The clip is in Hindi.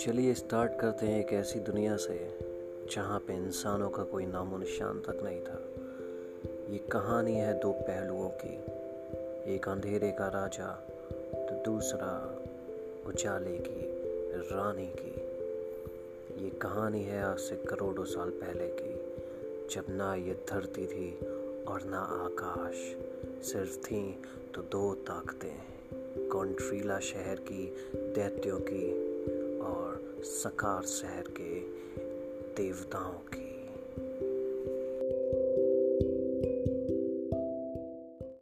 चलिए स्टार्ट करते हैं एक ऐसी दुनिया से, जहाँ पे इंसानों का कोई नामो निशान तक नहीं था। ये कहानी है दो पहलुओं की। एक अंधेरे का राजा तो दूसरा उजाले की, रानी की। ये कहानी है आज से करोड़ों साल पहले की, जब ना ये धरती थी और ना आकाश। सिर्फ़ थी तो दो ताकतें कॉन्ट्रीला शहर की दैत्यों की सकार शहर के देवताओं की